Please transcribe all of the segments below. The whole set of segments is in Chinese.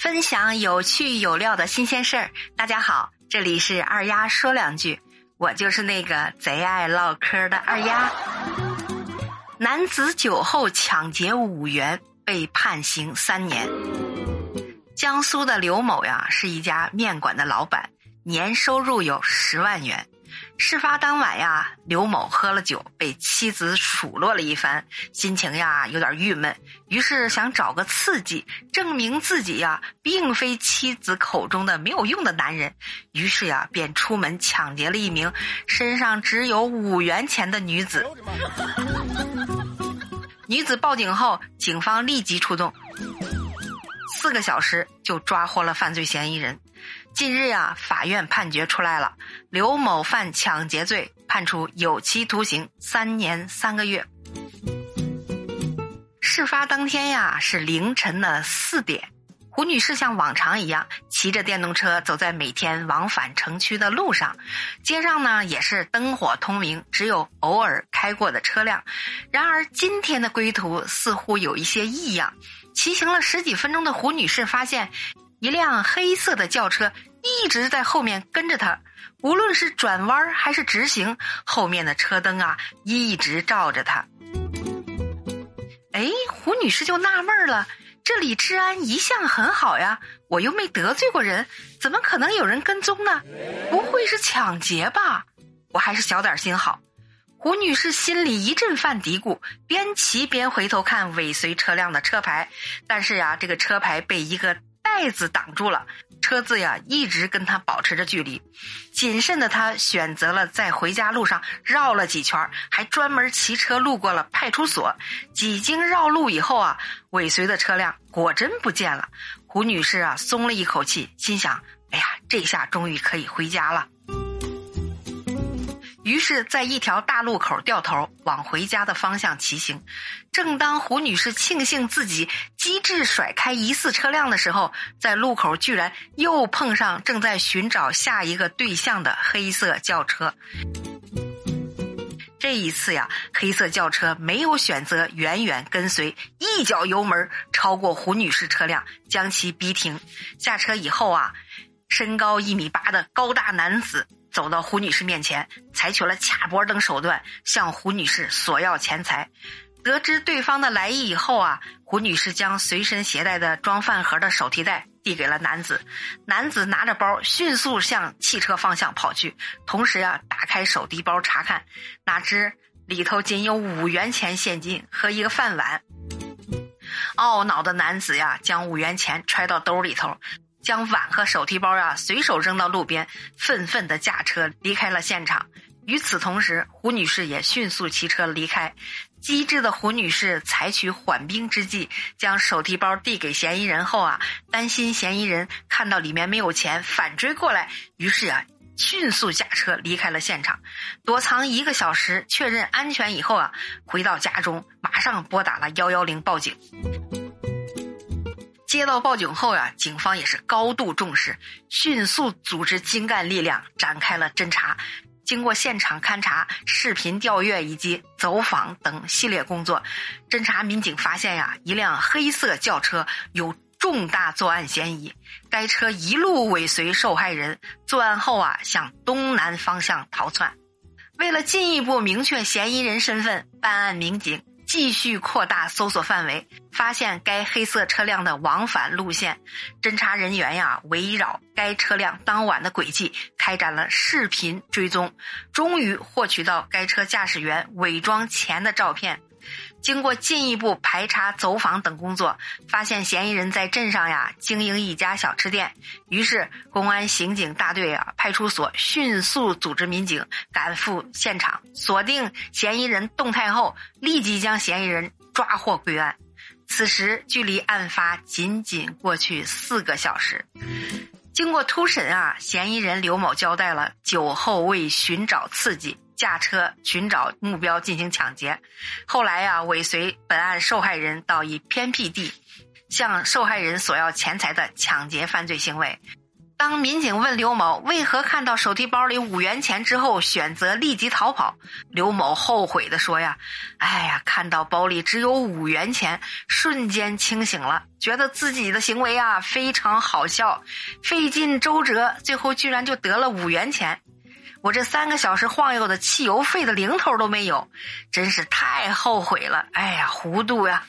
分享有趣有料的新鲜事儿。大家好，这里是二丫说两句，我就是那个贼爱唠嗑的二丫。男子酒后抢劫五元，被判刑三年。江苏的刘某呀，是一家面馆的老板，年收入有十万元。事发当晚呀，刘某喝了酒，被妻子数落了一番，心情呀有点郁闷，于是想找个刺激，证明自己呀并非妻子口中的没有用的男人，于是呀便出门抢劫了一名身上只有五元钱的女子。女子报警后，警方立即出动，四个小时就抓获了犯罪嫌疑人。近日呀，法院判决出来了，刘某犯抢劫罪，判处有期徒刑三年三个月。事发当天呀，是凌晨的四点，胡女士像往常一样骑着电动车走在每天往返城区的路上，街上呢也是灯火通明，只有偶尔开过的车辆。然而今天的归途似乎有一些异样，骑行了十几分钟的胡女士发现。一辆黑色的轿车一直在后面跟着他，无论是转弯还是直行，后面的车灯啊一直照着他。哎，胡女士就纳闷了，这里治安一向很好呀，我又没得罪过人，怎么可能有人跟踪呢？不会是抢劫吧？我还是小点心好。胡女士心里一阵犯嘀咕，边骑边回头看尾随车辆的车牌，但是呀，这个车牌被一个。被子挡住了车子呀，一直跟他保持着距离。谨慎的他选择了在回家路上绕了几圈，还专门骑车路过了派出所。几经绕路以后啊，尾随的车辆果真不见了。胡女士啊，松了一口气，心想：哎呀，这下终于可以回家了。于是，在一条大路口掉头往回家的方向骑行。正当胡女士庆幸自己机智甩开疑似车辆的时候，在路口居然又碰上正在寻找下一个对象的黑色轿车。这一次呀，黑色轿车没有选择远远跟随，一脚油门超过胡女士车辆，将其逼停。下车以后啊，身高一米八的高大男子。走到胡女士面前，采取了卡脖等手段向胡女士索要钱财。得知对方的来意以后啊，胡女士将随身携带的装饭盒的手提袋递给了男子。男子拿着包迅速向汽车方向跑去，同时呀，打开手提包查看，哪知里头仅有五元钱现金和一个饭碗。懊恼的男子呀，将五元钱揣到兜里头。将碗和手提包啊随手扔到路边，愤愤地驾车离开了现场。与此同时，胡女士也迅速骑车离开。机智的胡女士采取缓兵之计，将手提包递给嫌疑人后啊，担心嫌疑人看到里面没有钱反追过来，于是啊，迅速驾车离开了现场，躲藏一个小时，确认安全以后啊，回到家中，马上拨打了幺幺零报警。接到报警后呀，警方也是高度重视，迅速组织精干力量展开了侦查。经过现场勘查、视频调阅以及走访等系列工作，侦查民警发现呀，一辆黑色轿车有重大作案嫌疑。该车一路尾随受害人，作案后啊，向东南方向逃窜。为了进一步明确嫌疑人身份，办案民警。继续扩大搜索范围，发现该黑色车辆的往返路线。侦查人员呀，围绕该车辆当晚的轨迹开展了视频追踪，终于获取到该车驾驶员伪装前的照片。经过进一步排查、走访等工作，发现嫌疑人在镇上呀经营一家小吃店。于是，公安刑警大队啊、派出所迅速组织民警赶赴现场，锁定嫌疑人动态后，立即将嫌疑人抓获归案。此时，距离案发仅仅过去四个小时。经过突审啊，嫌疑人刘某交代了酒后为寻找刺激。驾车寻找目标进行抢劫，后来呀尾随本案受害人到一偏僻地，向受害人索要钱财的抢劫犯罪行为。当民警问刘某为何看到手提包里五元钱之后选择立即逃跑，刘某后悔的说：“呀，哎呀，看到包里只有五元钱，瞬间清醒了，觉得自己的行为啊非常好笑，费尽周折，最后居然就得了五元钱。我这三个小时晃悠的汽油费的零头都没有，真是太后悔了。哎呀，糊涂呀！”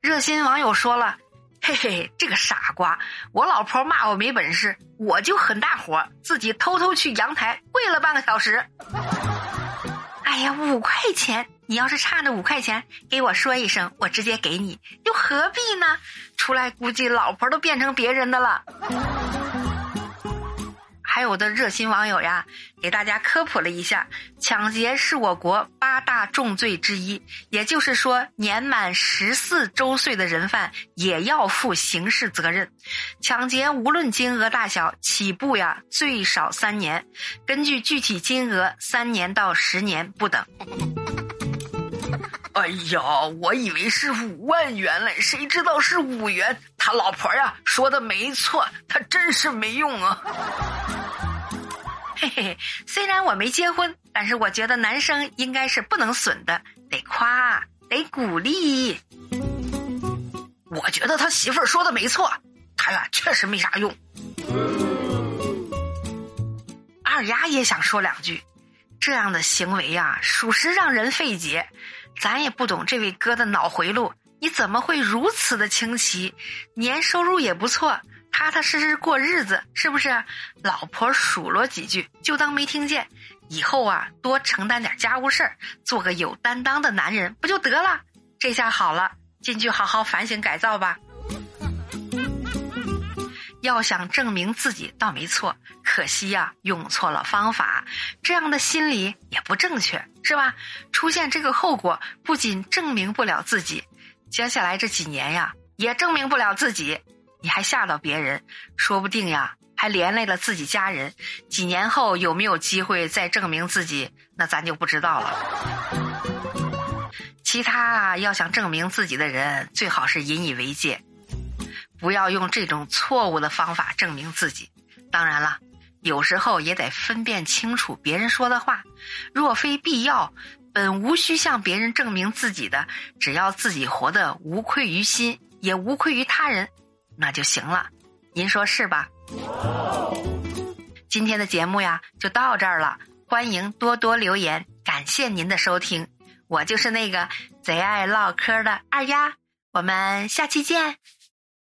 热心网友说了。嘿嘿，这个傻瓜！我老婆骂我没本事，我就很大火，自己偷偷去阳台跪了半个小时。哎呀，五块钱！你要是差那五块钱，给我说一声，我直接给你，又何必呢？出来估计老婆都变成别人的了。还有的热心网友呀，给大家科普了一下，抢劫是我国八大重罪之一，也就是说，年满十四周岁的人犯也要负刑事责任。抢劫无论金额大小，起步呀最少三年，根据具体金额，三年到十年不等。哎呀，我以为是五万元嘞，谁知道是五元。他老婆呀说的没错，他真是没用啊。嘿嘿，虽然我没结婚，但是我觉得男生应该是不能损的，得夸，得鼓励。我觉得他媳妇儿说的没错，他呀确实没啥用。二丫也想说两句，这样的行为呀，属实让人费解。咱也不懂这位哥的脑回路，你怎么会如此的清奇？年收入也不错，踏踏实实过日子，是不是？老婆数落几句就当没听见，以后啊多承担点家务事儿，做个有担当的男人不就得了？这下好了，进去好好反省改造吧。要想证明自己倒没错，可惜呀，用错了方法，这样的心理也不正确，是吧？出现这个后果，不仅证明不了自己，接下来这几年呀，也证明不了自己。你还吓到别人，说不定呀，还连累了自己家人。几年后有没有机会再证明自己，那咱就不知道了。其他要想证明自己的人，最好是引以为戒。不要用这种错误的方法证明自己。当然了，有时候也得分辨清楚别人说的话。若非必要，本无需向别人证明自己的。只要自己活得无愧于心，也无愧于他人，那就行了。您说是吧？今天的节目呀，就到这儿了。欢迎多多留言，感谢您的收听。我就是那个贼爱唠嗑的二丫，我们下期见。